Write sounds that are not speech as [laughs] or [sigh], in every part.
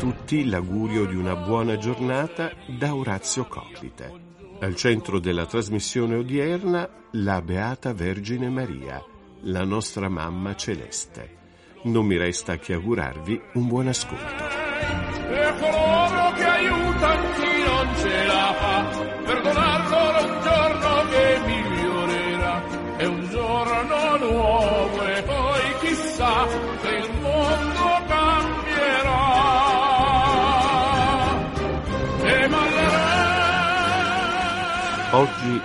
tutti l'augurio di una buona giornata da Orazio Copite. Al centro della trasmissione odierna la Beata Vergine Maria, la nostra mamma celeste. Non mi resta che augurarvi un buon ascolto. E coloro che aiutano chi non ce la fa, perdonarlo un giorno che migliorerà. È un giorno nuovo e poi chissà se il mondo Oggi,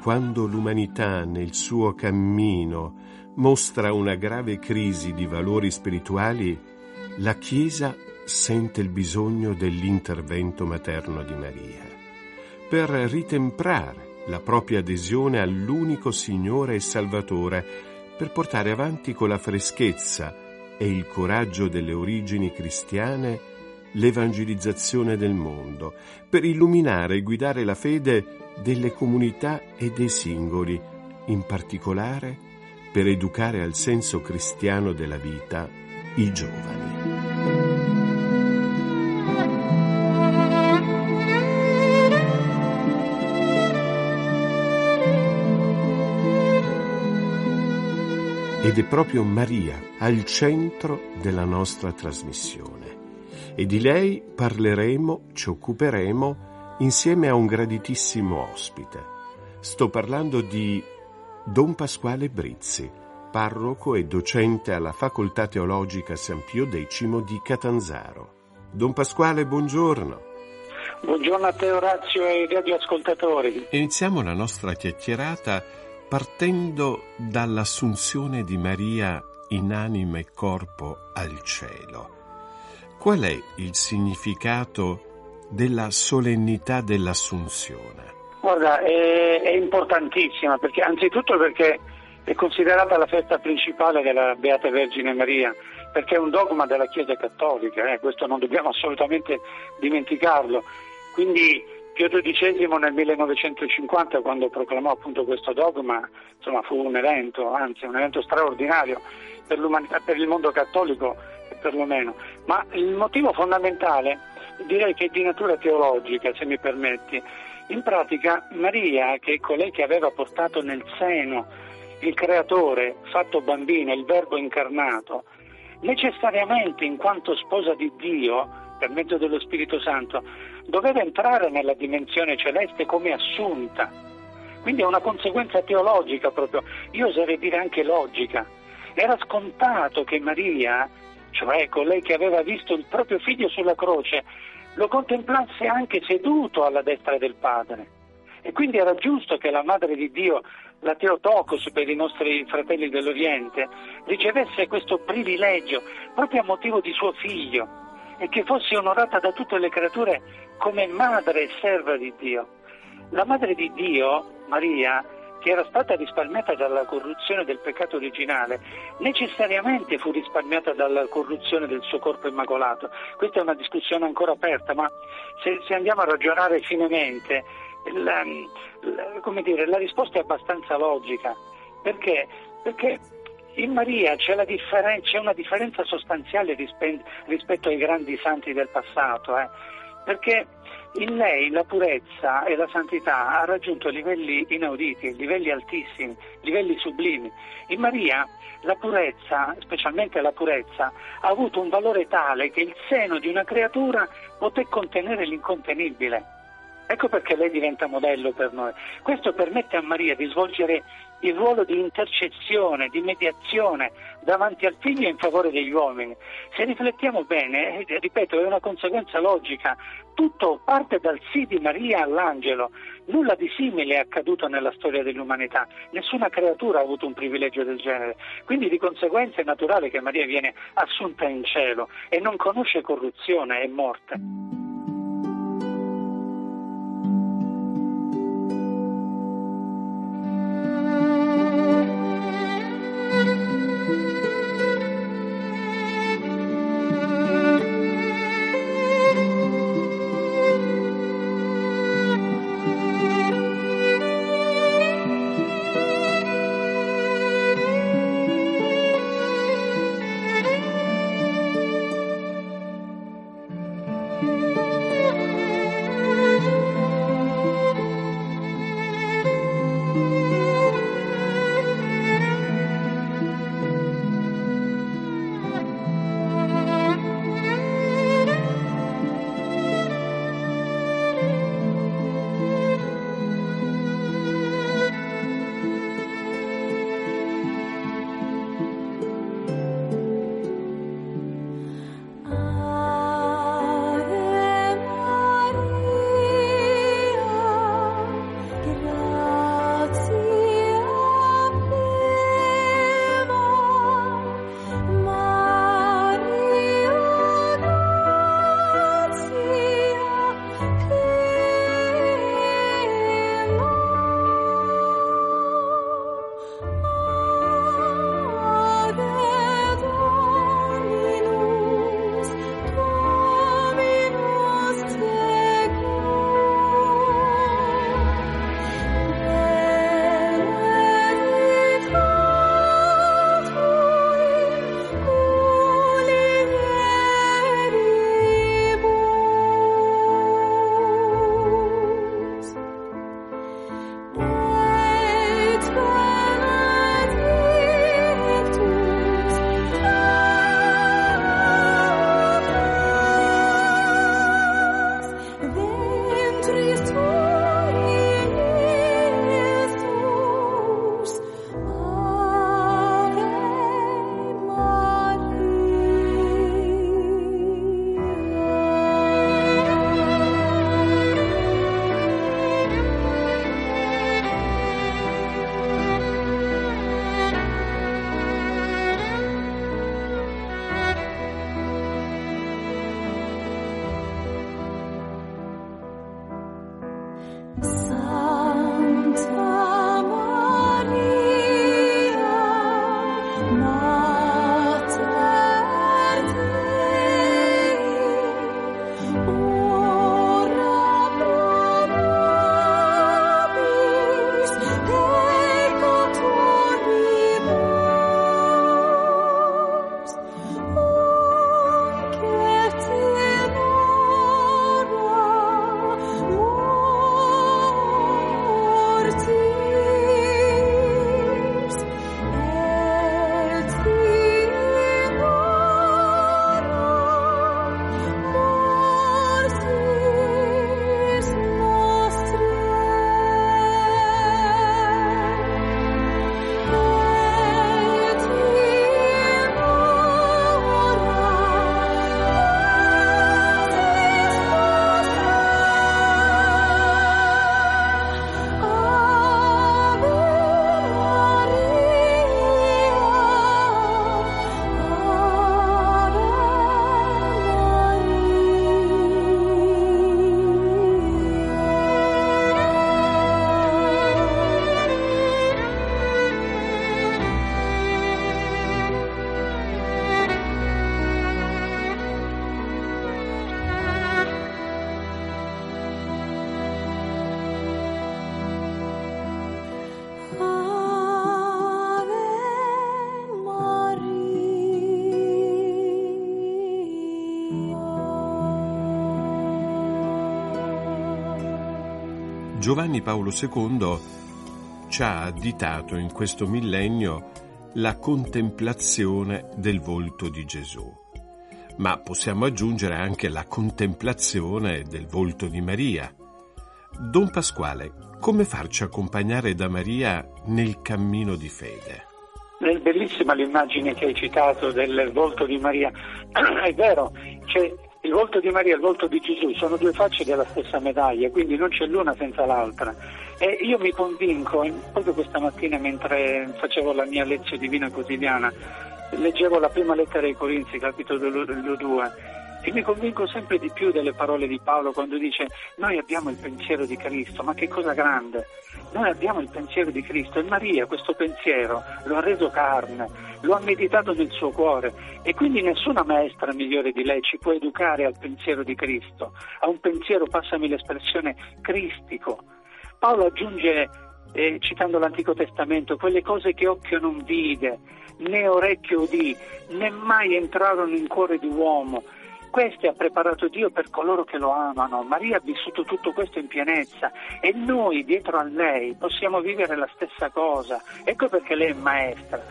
quando l'umanità nel suo cammino mostra una grave crisi di valori spirituali, la Chiesa sente il bisogno dell'intervento materno di Maria per ritemprare la propria adesione all'unico Signore e Salvatore, per portare avanti con la freschezza e il coraggio delle origini cristiane l'evangelizzazione del mondo, per illuminare e guidare la fede delle comunità e dei singoli, in particolare per educare al senso cristiano della vita i giovani. Ed è proprio Maria al centro della nostra trasmissione. E di lei parleremo, ci occuperemo insieme a un graditissimo ospite. Sto parlando di Don Pasquale Brizzi, parroco e docente alla Facoltà Teologica San Pio X di Catanzaro. Don Pasquale, buongiorno. Buongiorno a te Orazio e ai radioascoltatori. Iniziamo la nostra chiacchierata partendo dall'assunzione di Maria in anima e corpo al cielo. Qual è il significato della solennità dell'Assunzione? Guarda, è, è importantissima, perché, anzitutto perché è considerata la festa principale della Beata Vergine Maria, perché è un dogma della Chiesa Cattolica, eh, questo non dobbiamo assolutamente dimenticarlo. Quindi Pio XII nel 1950, quando proclamò appunto questo dogma, insomma, fu un evento, anzi un evento straordinario per, per il mondo cattolico perlomeno. Ma il motivo fondamentale direi che è di natura teologica, se mi permetti. In pratica Maria, che è colei che aveva portato nel seno il creatore fatto bambino, il verbo incarnato, necessariamente in quanto sposa di Dio, per mezzo dello Spirito Santo, doveva entrare nella dimensione celeste come assunta. Quindi è una conseguenza teologica proprio, io oserei dire anche logica. Era scontato che Maria cioè colei che aveva visto il proprio figlio sulla croce, lo contemplasse anche seduto alla destra del Padre. E quindi era giusto che la Madre di Dio, la Teotocos per i nostri fratelli dell'Oriente, ricevesse questo privilegio proprio a motivo di suo figlio e che fosse onorata da tutte le creature come madre e serva di Dio. La Madre di Dio, Maria, che era stata risparmiata dalla corruzione del peccato originale, necessariamente fu risparmiata dalla corruzione del suo corpo immacolato. Questa è una discussione ancora aperta, ma se, se andiamo a ragionare finemente, la, la, dire, la risposta è abbastanza logica. Perché? Perché in Maria c'è, differen- c'è, una differenza sostanziale rispe- rispetto ai grandi santi del passato, eh? Perché in lei la purezza e la santità ha raggiunto livelli inauditi, livelli altissimi, livelli sublimi. In Maria la purezza, specialmente la purezza, ha avuto un valore tale che il seno di una creatura poté contenere l'incontenibile. Ecco perché lei diventa modello per noi. Questo permette a Maria di svolgere il ruolo di intercessione, di mediazione davanti al figlio in favore degli uomini. Se riflettiamo bene, eh, ripeto, è una conseguenza logica, tutto parte dal sì di Maria all'angelo, nulla di simile è accaduto nella storia dell'umanità, nessuna creatura ha avuto un privilegio del genere, quindi di conseguenza è naturale che Maria viene assunta in cielo e non conosce corruzione e morte. Giovanni Paolo II ci ha additato in questo millennio la contemplazione del volto di Gesù, ma possiamo aggiungere anche la contemplazione del volto di Maria. Don Pasquale, come farci accompagnare da Maria nel cammino di fede? È bellissima l'immagine che hai citato del volto di Maria. [clears throat] È vero, c'è il volto di Maria e il volto di Gesù sono due facce della stessa medaglia, quindi non c'è l'una senza l'altra. E io mi convinco, proprio questa mattina mentre facevo la mia lezione divina quotidiana, leggevo la prima lettera ai Corinzi, capitolo 2, e mi convinco sempre di più delle parole di Paolo quando dice noi abbiamo il pensiero di Cristo, ma che cosa grande! Noi abbiamo il pensiero di Cristo e Maria questo pensiero lo ha reso carne, lo ha meditato nel suo cuore e quindi nessuna maestra migliore di lei ci può educare al pensiero di Cristo, a un pensiero, passami l'espressione, cristico. Paolo aggiunge, eh, citando l'Antico Testamento, quelle cose che occhio non vide, né orecchio udì, né mai entrarono in cuore di uomo, queste ha preparato Dio per coloro che lo amano. Maria ha vissuto tutto questo in pienezza e noi dietro a lei possiamo vivere la stessa cosa. Ecco perché lei è maestra.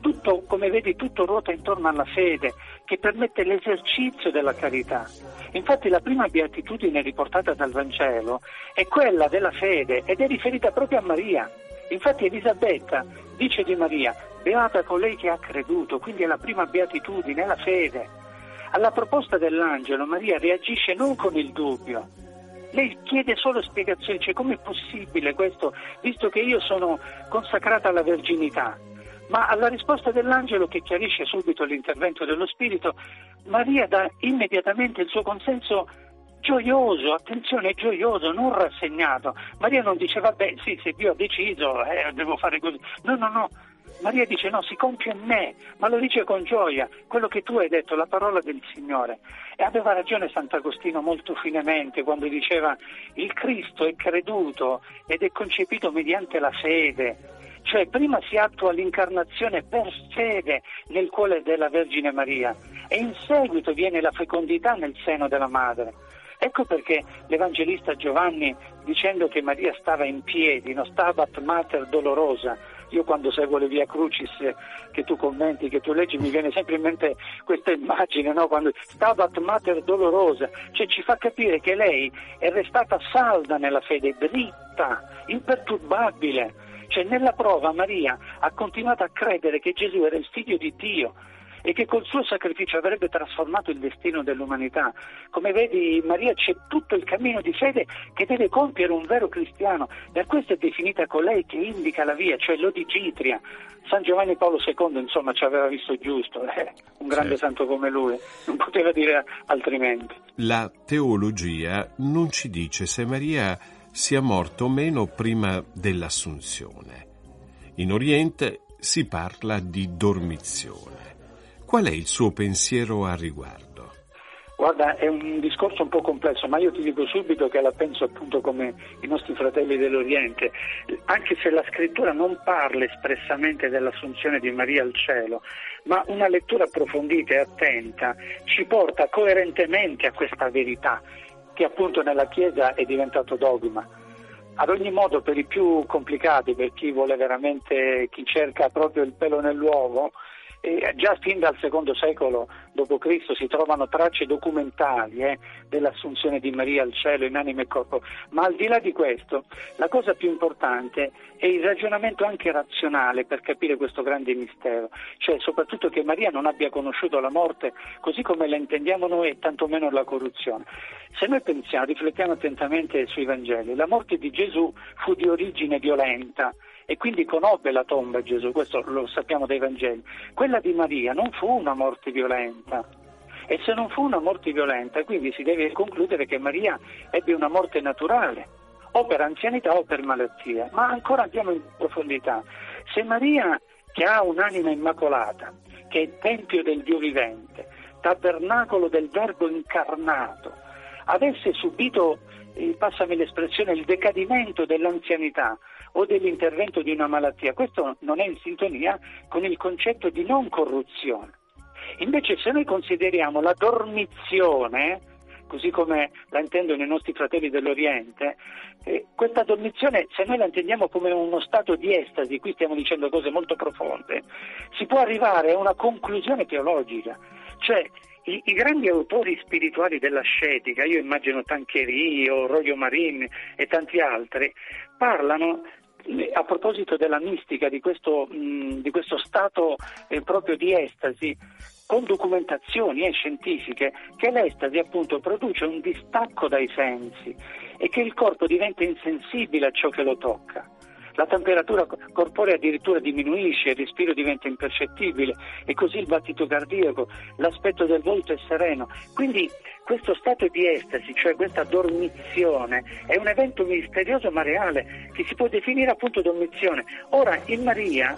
Tutto, come vedi, tutto ruota intorno alla fede che permette l'esercizio della carità. Infatti la prima beatitudine riportata dal Vangelo è quella della fede ed è riferita proprio a Maria. Infatti Elisabetta dice di Maria, beata colei che ha creduto, quindi è la prima beatitudine, è la fede. Alla proposta dell'angelo Maria reagisce non con il dubbio, lei chiede solo spiegazioni, cioè com'è possibile questo, visto che io sono consacrata alla verginità. Ma alla risposta dell'angelo che chiarisce subito l'intervento dello Spirito, Maria dà immediatamente il suo consenso gioioso, attenzione, gioioso, non rassegnato. Maria non dice vabbè sì, se Dio ha deciso, eh, devo fare così. No, no, no, Maria dice no, si compie in me, ma lo dice con gioia, quello che tu hai detto, la parola del Signore. E aveva ragione Sant'Agostino molto finemente quando diceva il Cristo è creduto ed è concepito mediante la fede, cioè prima si attua l'incarnazione per fede nel cuore della Vergine Maria e in seguito viene la fecondità nel seno della madre. Ecco perché l'Evangelista Giovanni, dicendo che Maria stava in piedi, non stabat mater dolorosa, io quando seguo le Via Crucis che tu commenti, che tu leggi, mi viene sempre in mente questa immagine, no? quando Stabat Mater Dolorosa, cioè ci fa capire che lei è restata salda nella fede, dritta, imperturbabile. Cioè nella prova Maria ha continuato a credere che Gesù era il figlio di Dio e che col suo sacrificio avrebbe trasformato il destino dell'umanità. Come vedi Maria c'è tutto il cammino di fede che deve compiere un vero cristiano, per questo è definita colei che indica la via, cioè l'odigitria. San Giovanni Paolo II insomma ci aveva visto giusto, eh? un grande certo. santo come lui, non poteva dire altrimenti. La teologia non ci dice se Maria sia morta o meno prima dell'assunzione. In Oriente si parla di dormizione. Qual è il suo pensiero a riguardo? Guarda, è un discorso un po' complesso, ma io ti dico subito che la penso appunto come i nostri fratelli dell'Oriente, anche se la scrittura non parla espressamente dell'assunzione di Maria al cielo, ma una lettura approfondita e attenta ci porta coerentemente a questa verità che appunto nella Chiesa è diventato dogma. Ad ogni modo, per i più complicati, per chi vuole veramente, chi cerca proprio il pelo nell'uovo, e già fin dal secondo secolo d.C. si trovano tracce documentali eh, dell'assunzione di Maria al cielo in anima e corpo, ma al di là di questo la cosa più importante è il ragionamento anche razionale per capire questo grande mistero, cioè soprattutto che Maria non abbia conosciuto la morte così come la intendiamo noi e tantomeno la corruzione. Se noi pensiamo, riflettiamo attentamente sui Vangeli, la morte di Gesù fu di origine violenta, e quindi conobbe la tomba Gesù, questo lo sappiamo dai Vangeli. Quella di Maria non fu una morte violenta. E se non fu una morte violenta, quindi si deve concludere che Maria ebbe una morte naturale, o per anzianità o per malattia. Ma ancora andiamo in profondità. Se Maria, che ha un'anima immacolata, che è tempio del Dio vivente, tabernacolo del Verbo incarnato, avesse subito, eh, passami l'espressione, il decadimento dell'anzianità, o dell'intervento di una malattia. Questo non è in sintonia con il concetto di non corruzione. Invece se noi consideriamo la dormizione, così come la intendono i nostri fratelli dell'Oriente, eh, questa dormizione, se noi la intendiamo come uno stato di estasi, qui stiamo dicendo cose molto profonde, si può arrivare a una conclusione teologica, cioè I, I, grandi autori spirituali dell'ascetica, io immagino Tancheri o Roglio Marin e tanti altri, parlano a proposito della mistica, di questo, mh, di questo stato eh, proprio di estasi, con documentazioni eh, scientifiche, che l'estasi appunto produce un distacco dai sensi e che il corpo diventa insensibile a ciò che lo tocca la temperatura corporea addirittura diminuisce, il respiro diventa impercettibile e così il battito cardiaco, l'aspetto del volto è sereno. Quindi questo stato di estasi, cioè questa dormizione, è un evento misterioso ma reale che si può definire appunto dormizione. Ora, in Maria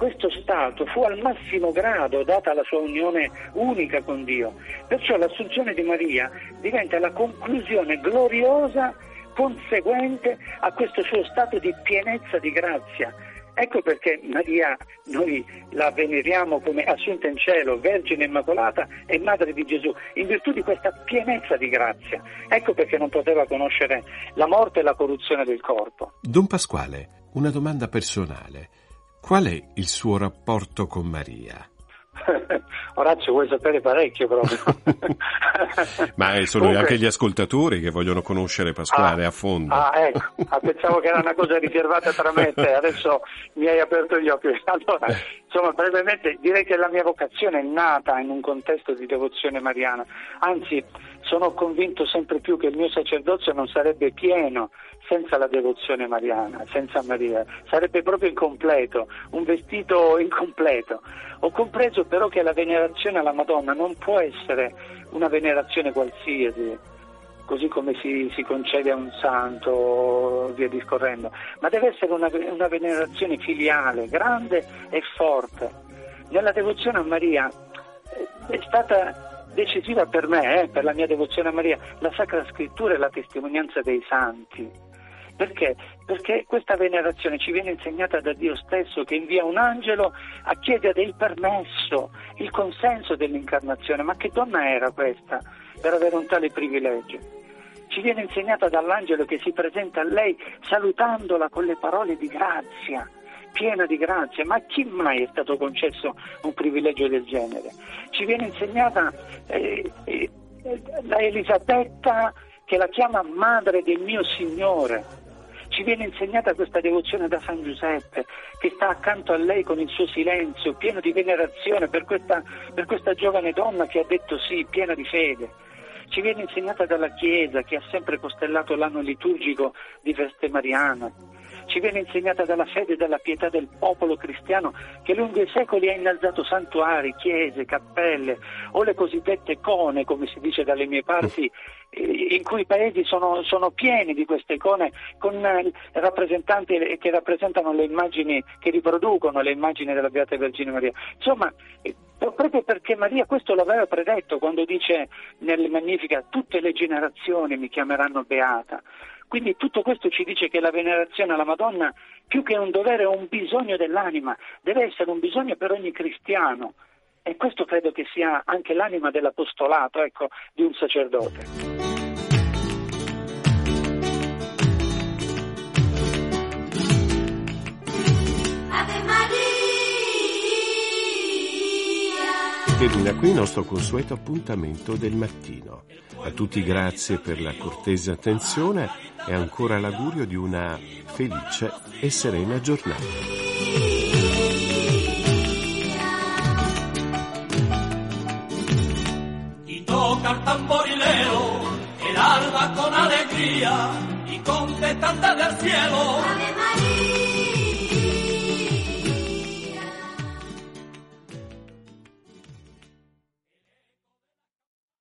questo stato fu al massimo grado data la sua unione unica con Dio. Perciò l'assunzione di Maria diventa la conclusione gloriosa conseguente a questo suo stato di pienezza di grazia. Ecco perché Maria noi la veneriamo come assunta in cielo, Vergine Immacolata e Madre di Gesù, in virtù di questa pienezza di grazia. Ecco perché non poteva conoscere la morte e la corruzione del corpo. Don Pasquale, una domanda personale. Qual è il suo rapporto con Maria? [laughs] Orazio, vuoi sapere parecchio proprio. [laughs] Ma sono Comunque... anche gli ascoltatori che vogliono conoscere Pasquale ah, a fondo. Ah, ecco, ah, pensavo che era una cosa riservata tra me e te, adesso mi hai aperto gli occhi. [laughs] Allora, insomma, brevemente direi che la mia vocazione è nata in un contesto di devozione mariana, anzi sono convinto sempre più che il mio sacerdozio non sarebbe pieno senza la devozione mariana, senza Maria, sarebbe proprio incompleto, un vestito incompleto. Ho compreso però che la venerazione alla Madonna non può essere una venerazione qualsiasi, così come si, si concede a un santo, via discorrendo, ma deve essere una, una venerazione filiale, grande e forte. Nella devozione a Maria eh, è stata decisiva per me, eh, per la mia devozione a Maria, la Sacra Scrittura e la testimonianza dei santi. Perché? Perché questa venerazione ci viene insegnata da Dio stesso che invia un angelo a chiedere il permesso, il consenso dell'incarnazione. Ma che donna era questa per avere un tale privilegio? Ci viene insegnata dall'angelo che si presenta a lei salutandola con le parole di grazia, piena di grazia. Ma a chi mai è stato concesso un privilegio del genere? Ci viene insegnata eh, eh, da Elisabetta che la chiama madre del mio Signore ci viene insegnata questa devozione da San Giuseppe, che sta accanto a lei con il suo silenzio, pieno di venerazione per questa, per questa giovane donna che ha detto sì, piena di fede. Ci viene insegnata dalla Chiesa, che ha sempre costellato l'anno liturgico di feste mariana ci viene insegnata dalla fede e dalla pietà del popolo cristiano che lungo i secoli ha innalzato santuari, chiese, cappelle o le cosiddette cone, come si dice dalle mie parti, in cui i paesi sono, sono, pieni di queste icone con eh, rappresentanti che rappresentano le immagini, che riproducono le immagini della Beata Vergine Maria. Insomma, eh, proprio perché Maria questo l'aveva predetto quando dice nelle Magnifica tutte le generazioni mi chiameranno Beata. Quindi tutto questo ci dice che la venerazione alla Madonna, più che un dovere, è un bisogno dell'anima, deve essere un bisogno per ogni cristiano. E questo credo che sia anche l'anima dell'apostolato ecco, di un sacerdote. Termina qui il nostro consueto appuntamento del mattino. A tutti grazie per la cortese attenzione e ancora l'augurio di una felice e serena giornata. toca tamborilero, el alba con alegría y con tanta del cielo. Ave María.